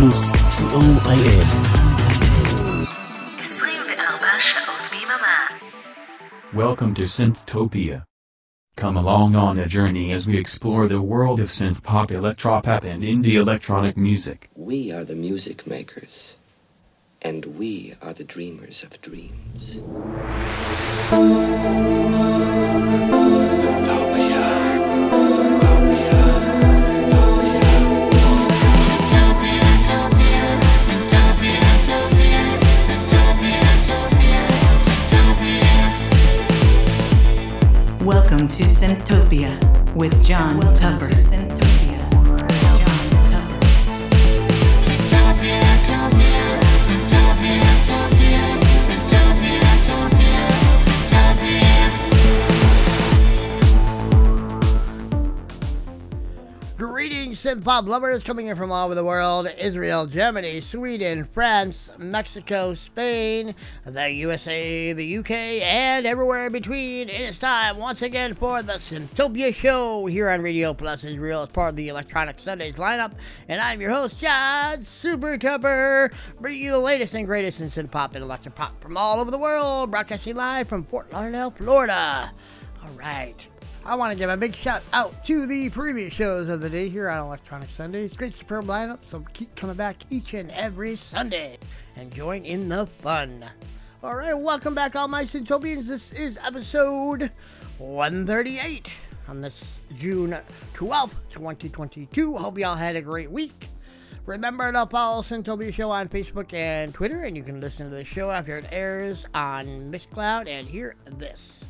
פלוס, co.il. 24 שעות ביממה. Welcome to Synthtopia. Come along on a journey as we explore the world of synth pop, electropop, and indie electronic music. We are the music makers, and we are the dreamers of dreams. Welcome to Syntopia with John Tupper. Synth pop lovers coming in from all over the world Israel, Germany, Sweden, France, Mexico, Spain, the USA, the UK, and everywhere in between. It is time once again for the Syntopia Show here on Radio Plus Israel as part of the Electronic Sundays lineup. And I'm your host, John Super Tupper, bringing you the latest and greatest in synth pop and electro pop from all over the world, broadcasting live from Fort Lauderdale, Florida. All right. I want to give a big shout out to the previous shows of the day here on Electronic Sundays. Great superb lineup, so keep coming back each and every Sunday and join in the fun. All right, welcome back, all my Syntopians. This is episode 138 on this June 12th, 2022. Hope y'all had a great week. Remember to follow Syntopia Show on Facebook and Twitter, and you can listen to the show after it airs on Mixcloud and hear this.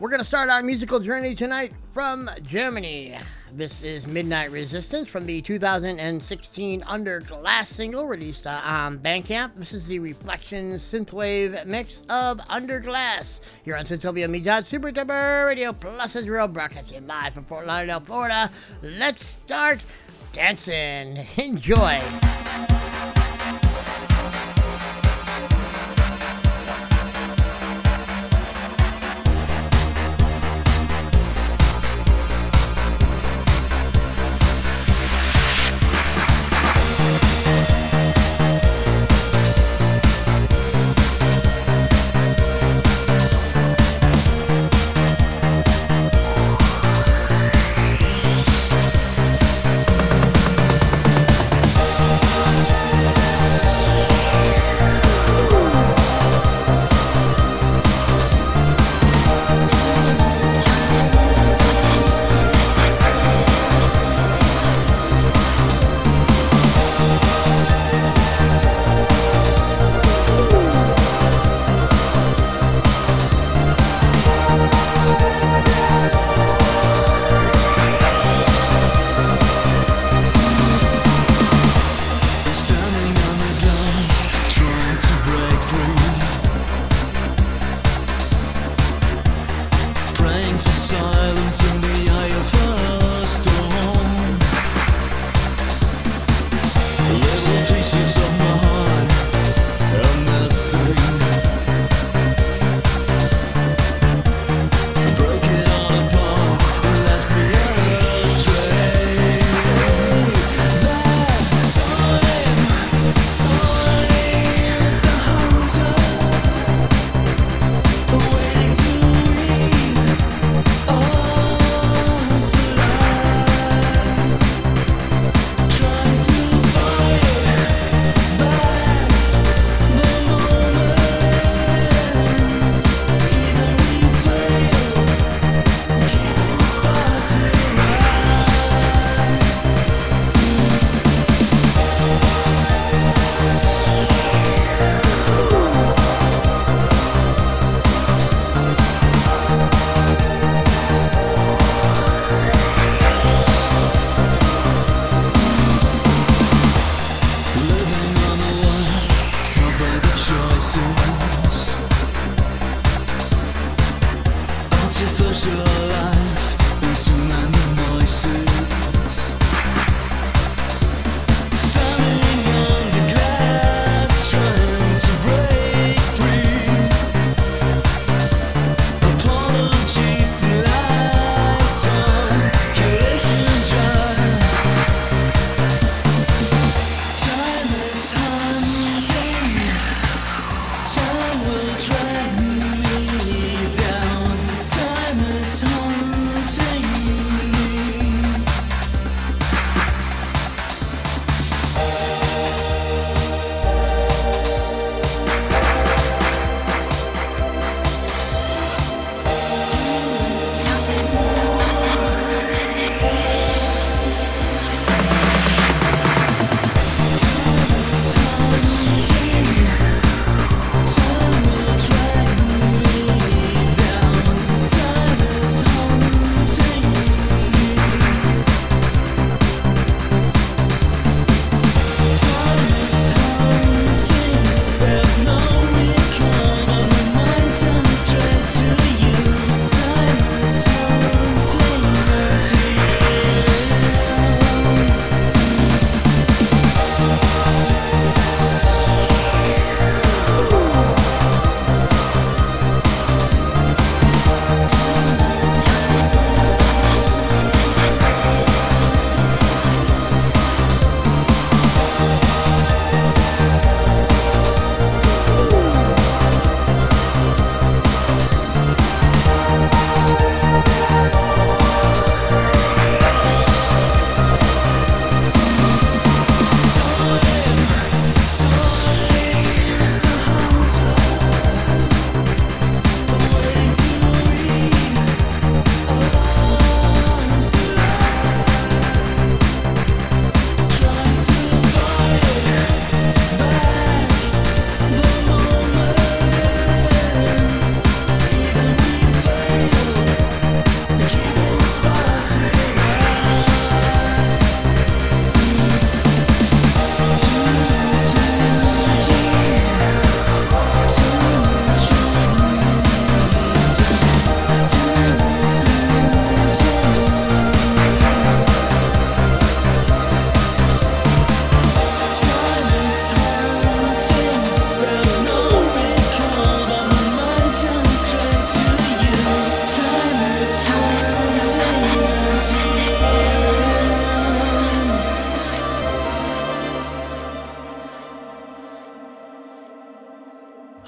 We're going to start our musical journey tonight from Germany. This is Midnight Resistance from the 2016 Under Glass single released uh, on Bandcamp. This is the Reflections synthwave mix of Under Glass here on Syntopia Midnight Super Duper Radio Plus Israel broadcasting live from Fort Lauderdale, Florida. Let's start dancing. Enjoy.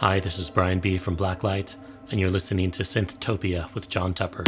Hi, this is Brian B. from Blacklight, and you're listening to Synthtopia with John Tupper.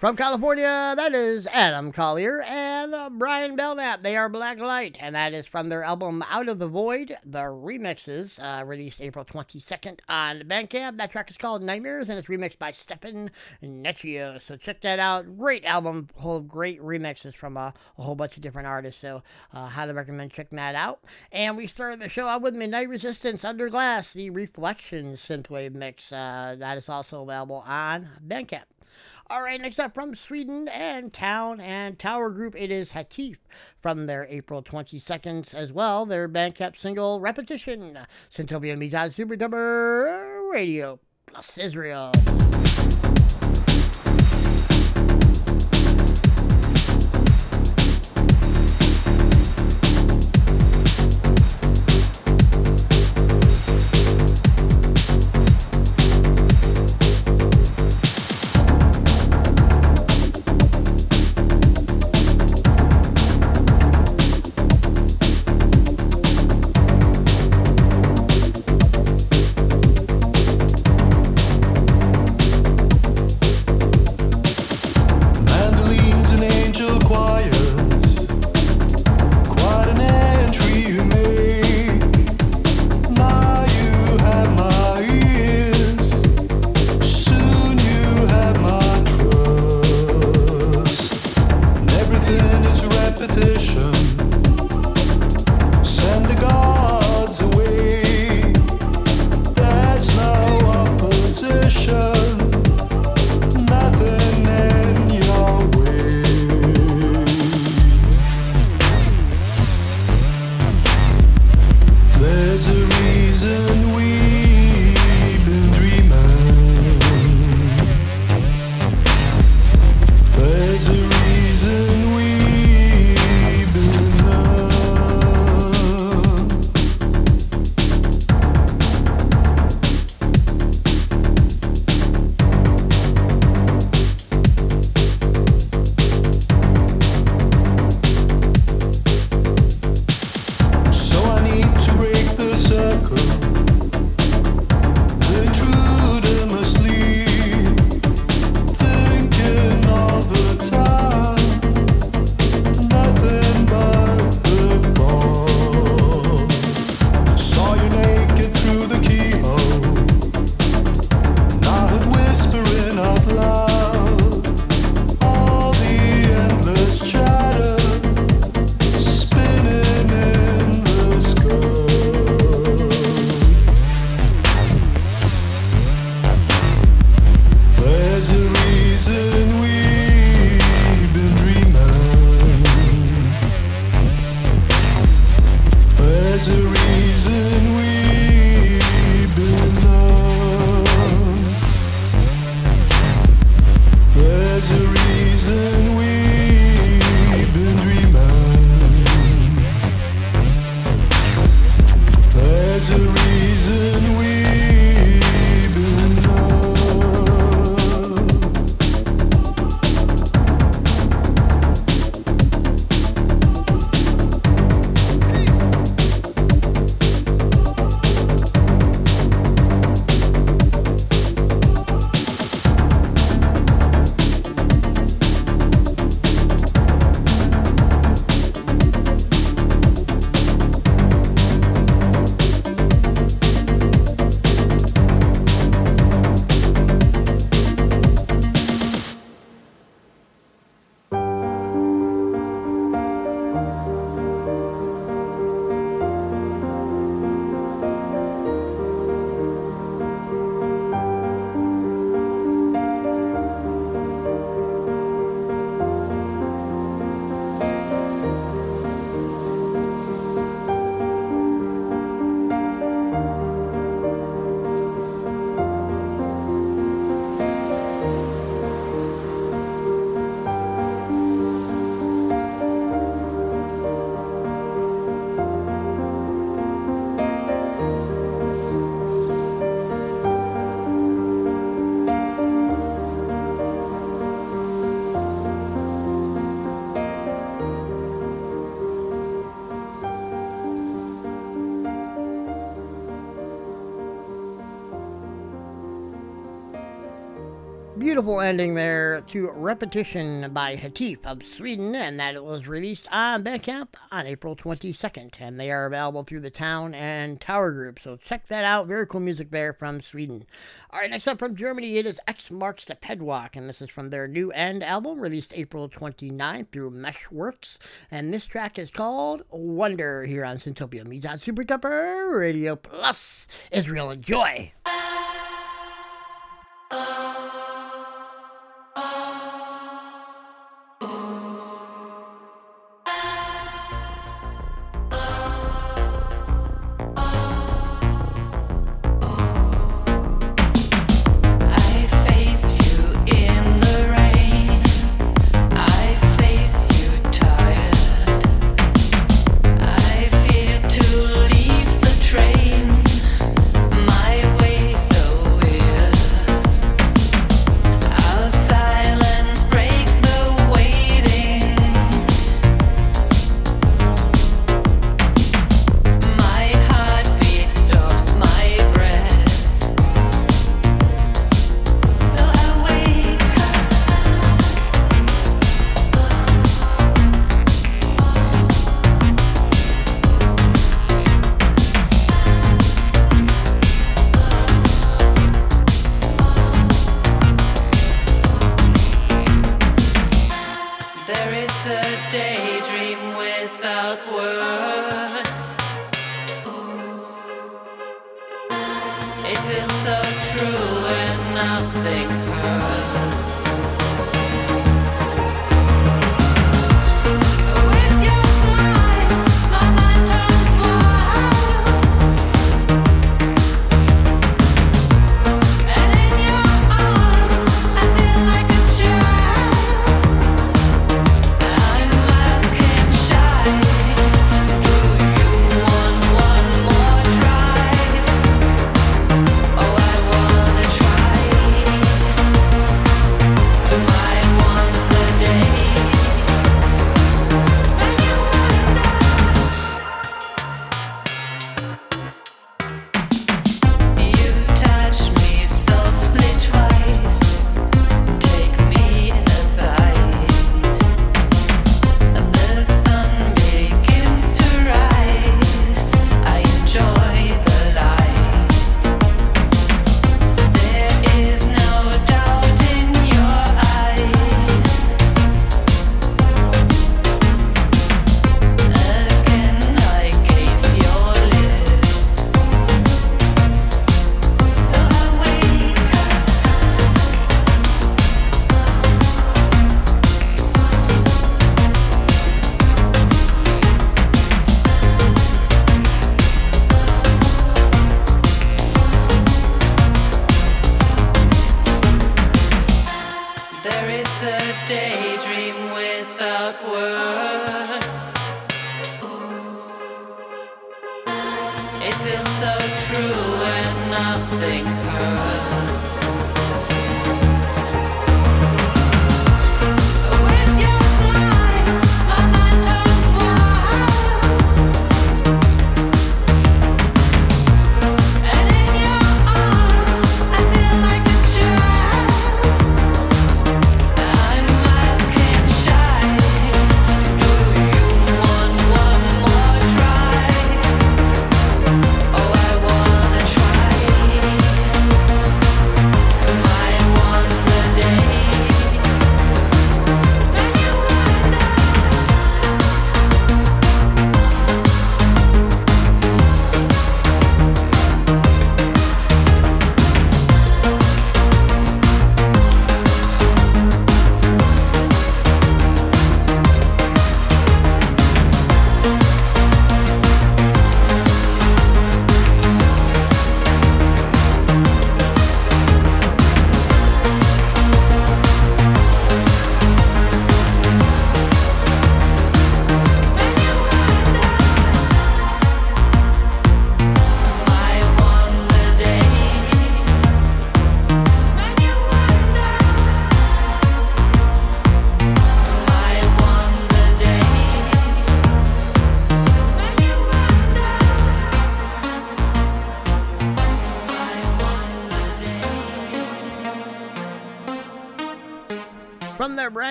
From California, that is Adam Collier and Brian Belknap. They are Black Light, and that is from their album Out of the Void, the remixes, uh, released April 22nd on Bandcamp. That track is called Nightmares, and it's remixed by Stefan Necchio. So check that out. Great album, full of great remixes from uh, a whole bunch of different artists. So uh, highly recommend checking that out. And we started the show out with Midnight Resistance, Under Glass, the Reflection synthwave mix. Uh, that is also available on Bandcamp. All right, next up from Sweden and Town and Tower Group, it is Hatif from their April 22nd as well, their Bandcamp single Repetition, Syntopia Mizad Super Tupper Radio plus Israel. Ending there to Repetition by Hatif of Sweden, and that it was released on Bandcamp on April 22nd. And they are available through the Town and Tower Group, so check that out. Very cool music there from Sweden. All right, next up from Germany, it is X Marks the Pedwalk, and this is from their new End album, released April 29th through Meshworks. And this track is called Wonder here on Syntopia. Meets on Super Tupper Radio Plus. Israel, enjoy!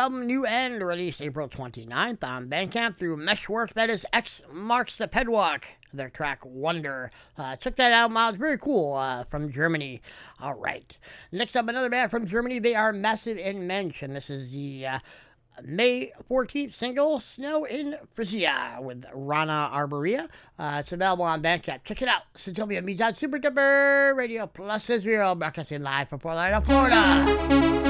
Album New End, released April 29th on Bandcamp through Meshwork. That is X Marks the Pedwalk. Their track Wonder. Uh, check that album out. It's very cool uh, from Germany. All right. Next up, another band from Germany. They are Massiv in Mensch, and this is the uh, May 14th single, Snow in Frisia, with Rana Arboria. Uh, it's available on Bandcamp. Check it out. Syntopia meets on Super Duper Radio Plus Israel, broadcasting live from Lauderdale, Florida.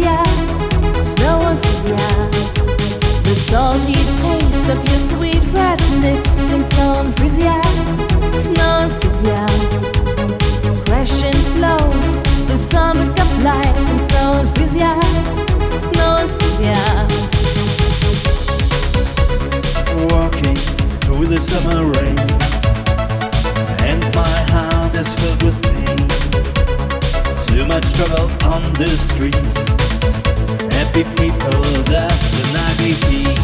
And and Frisia. The salty taste of your sweet red lips in snow and Frisia, snow and Frisia. Crashing flows, the sonic of life in snow and Frisia, snow and walking through the summer rain, and my heart is filled with pain. Too much trouble on the streets. Happy people, and ugly feet.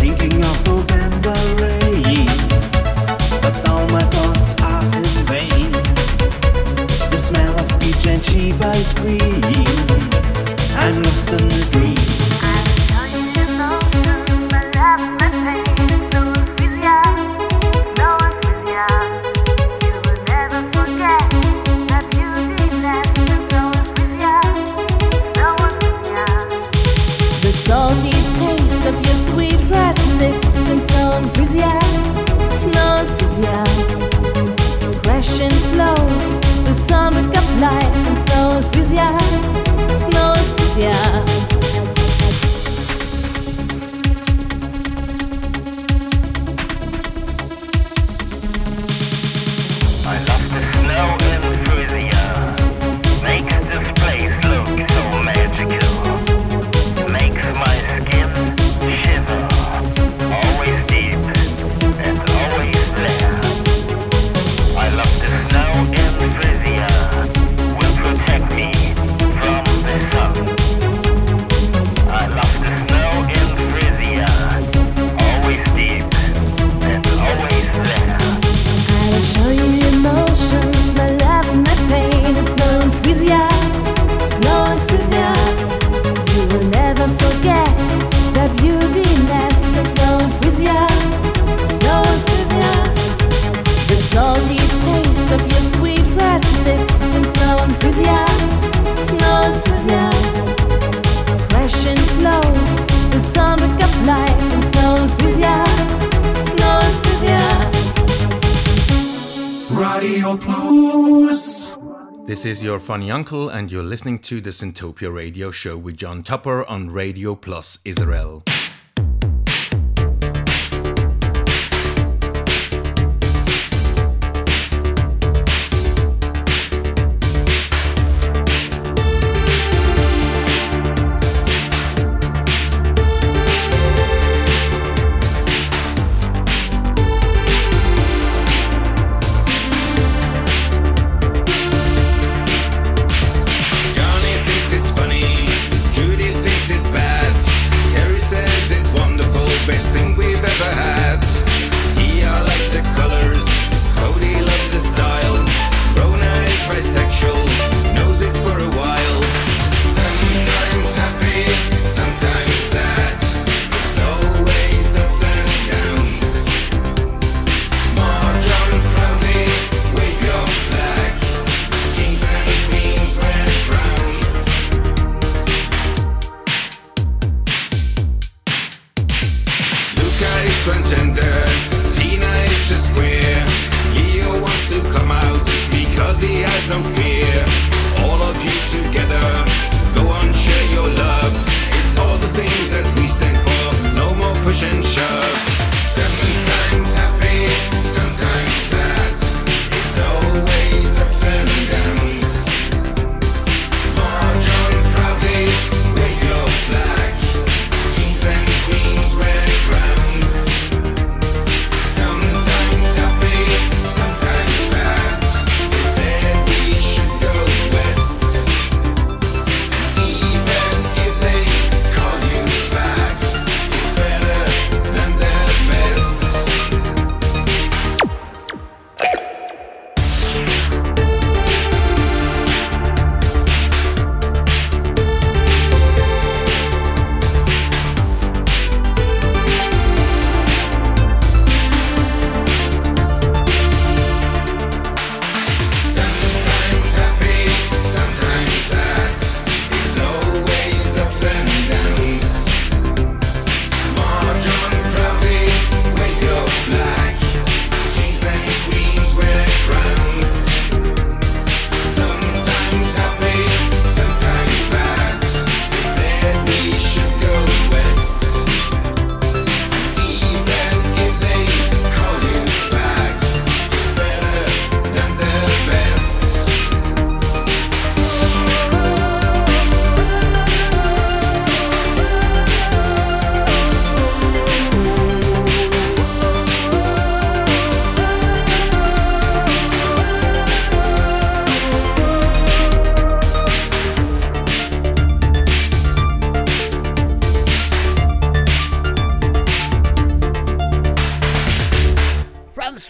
Thinking of November rain, but all my thoughts are in vain. The smell of peach and cheap ice cream. I'm lost in. Your funny uncle, and you're listening to the Syntopia Radio Show with John Tupper on Radio Plus Israel.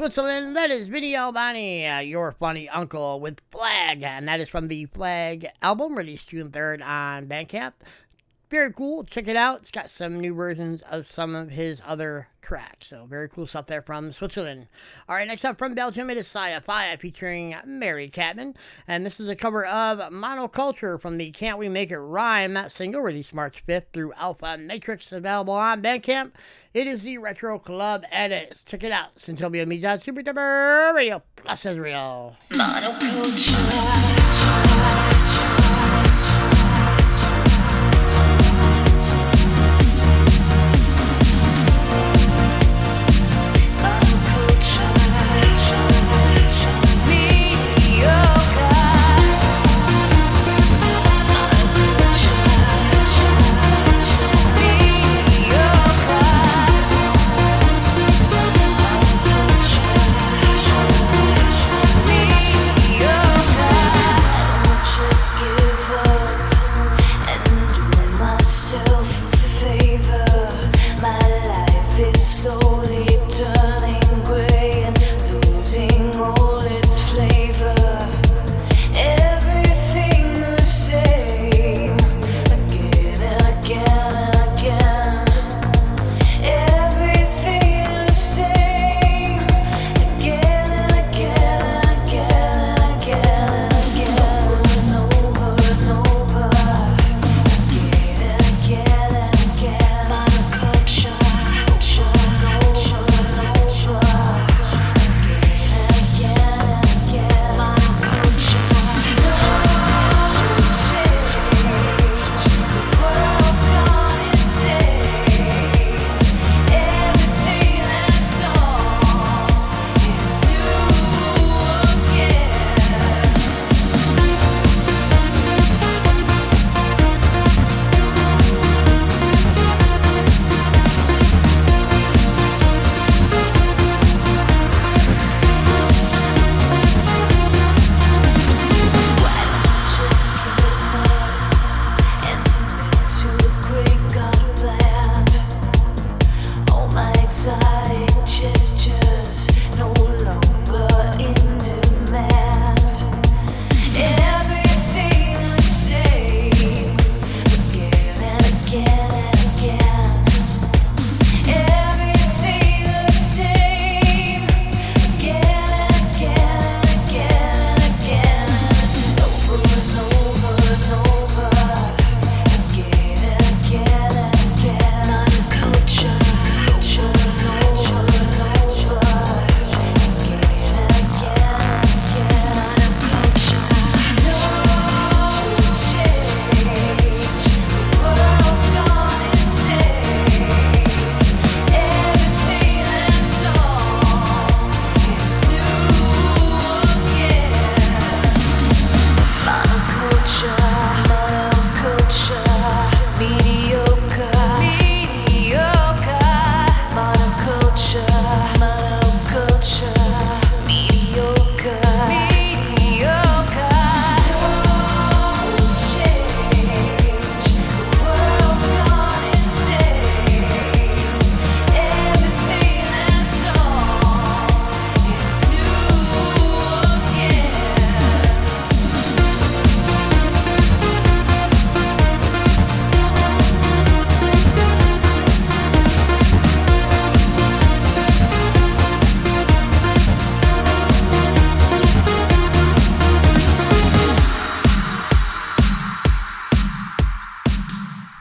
Switzerland, that is Vinny Albani, uh, your funny uncle with Flag, and that is from the Flag album released June 3rd on Bandcamp. Very cool. Check it out. It's got some new versions of some of his other tracks. So very cool stuff there from Switzerland. All right, next up from Belgium, it is Sia Fire featuring Mari Kattman. And this is a cover of Monoculture from the Can't We Make It Rhyme single released March 5th through Alfa Matrix, available on Bandcamp. It is the Retro Club edit. Check it out. Synthtopia Meets on Super Tupper Radio Plus Israel. Just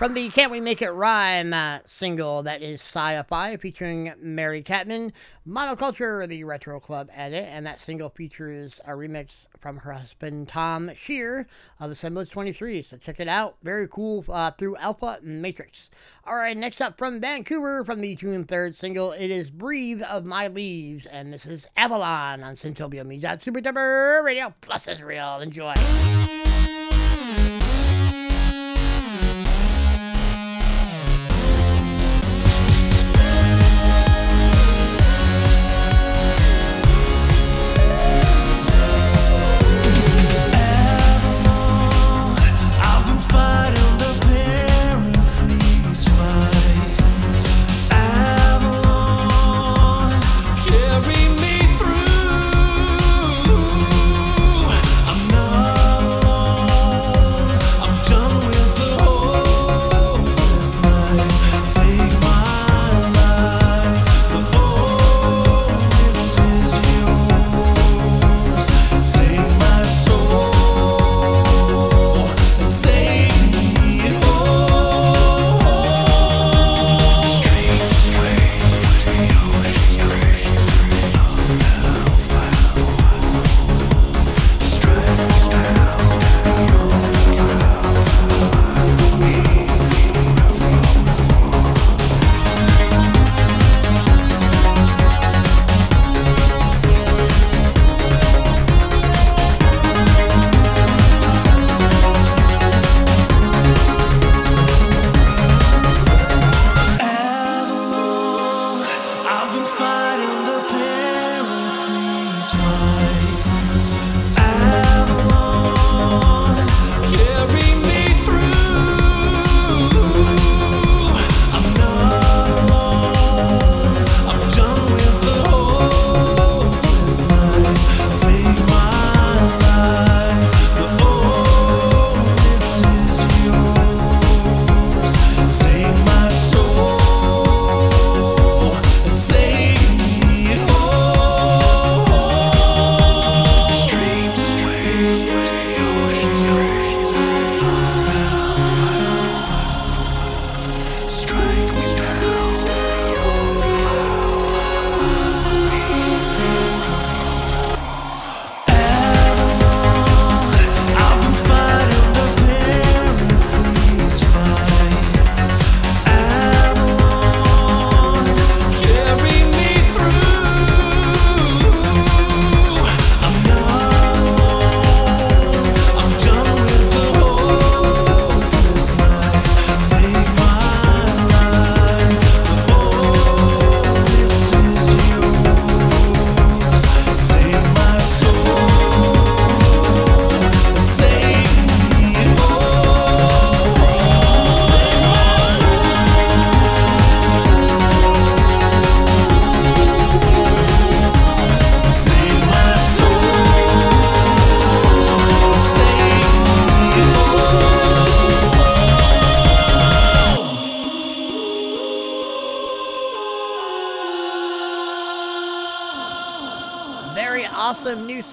From the Can't We Make It Rhyme uh, single that is Sci-Fi featuring Mari Kattman, Monoculture, the Retro Club edit, and that single features a remix from her husband Tom Shear of Assemblage 23. So check it out. Very cool uh, through Alfa Matrix. All right, next up from Vancouver from the June 3rd single, it is Breathe of My Leaves, and this is Avalon on Synthtopia Meets at Super Tupper Radio Plus Israel. Enjoy.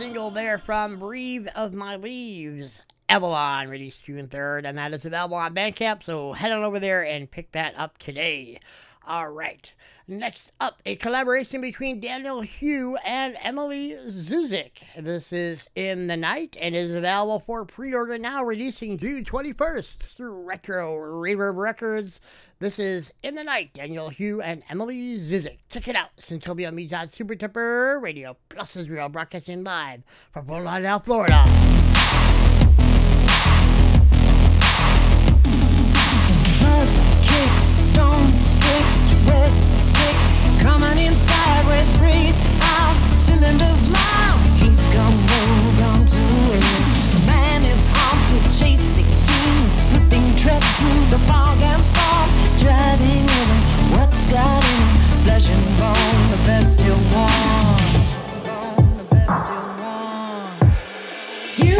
Single there from Breathe of My Leaves. Avalon released June 3rd, and that is available on Bandcamp, so head on over there and pick that up today. All right. Next up, a collaboration between Daniel Hugh and Emily Zuzik. This is In the Night and is available for pre order now, releasing June 21st through Retro Reverb Records. This is In the Night, Daniel Hugh and Emily Zuzik. Check it out. Synthtopia meets on Super Tupper Radio Plus Israel, broadcasting live from Fort Lauderdale, Florida. Sticks, sideways, breathe out, cylinders loud. He's gone rogue, gone to. The man is haunted, chasing demons, flipping tread through the fog and storm, driving with him. What's got in him? Flesh and bone, the bed's still warm. The bed's still warm. You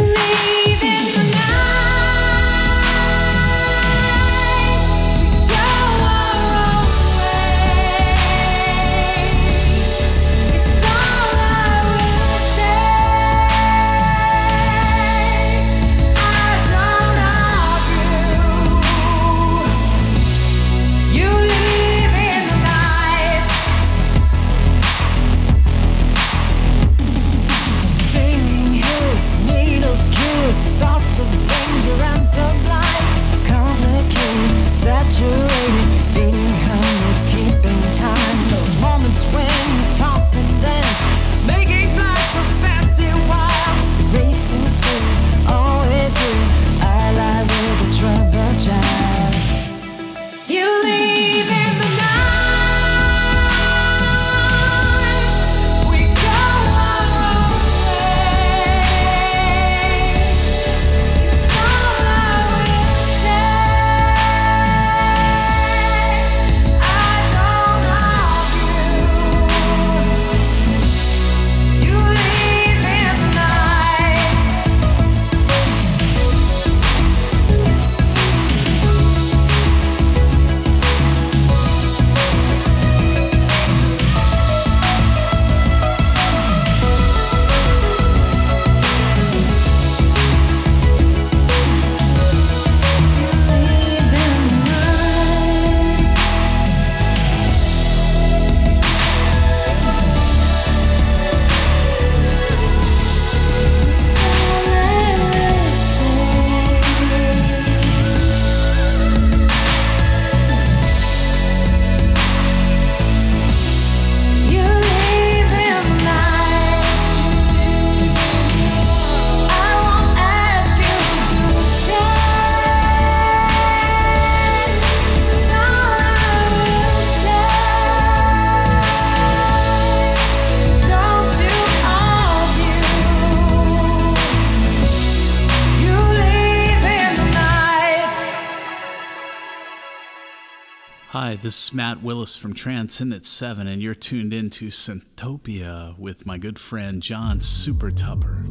this is Matt Willis from Transcendent 7, and you're tuned into Synthtopia with my good friend John Super Tupper.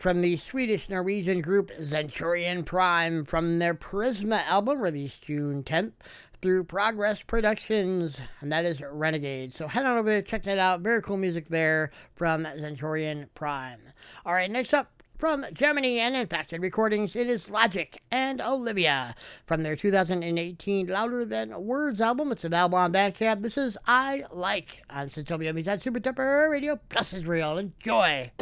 From the Swedish Norwegian group Centurion Prime from their Prisma album released June 10th through Progress Productions, and that is Renegade. So head on over, check that out. Very cool music there from Centurion Prime. All right, next up from Germany and Impacted Recordings, it is Logic and Olivia from their 2018 Louder Than Words album. It's available on Bandcamp. This is I Like on Synthtopia Meets at Super Tupper Radio Plus Israel. Enjoy!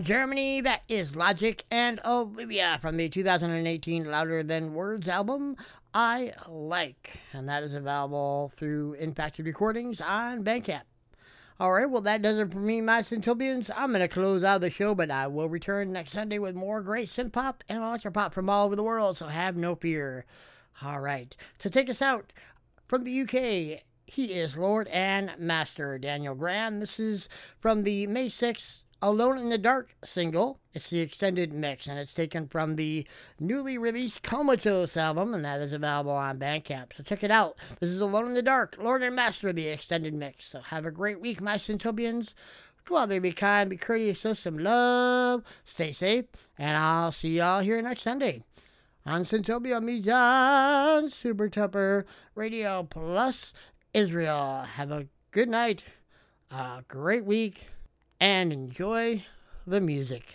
Germany, that is Logic and Olivia from the 2018 Louder Than Words album, I Like. And that is available through Impacted Recordings on Bandcamp. All right, well, that does it for me, my Synthtopians. I'm going to close out the show, but I will return next Sunday with more great synth pop and electro pop from all over the world, so have no fear. All right, to take us out from the UK, he is Lord and Master Daniel Graham. This is from the May 6th Alone in the Dark single. It's the extended mix, and it's taken from the newly released Comatose album, and that is available on Bandcamp. So check it out. This is Alone in the Dark, Lord and Master, the extended mix. So have a great week, my Synthtopians. Go out there, be kind, be courteous, show some love, stay safe, and I'll see y'all here next Sunday. On Synthtopia, me, John Super Tupper, Radio Plus Israel. Have a good night, a great week, and enjoy the music.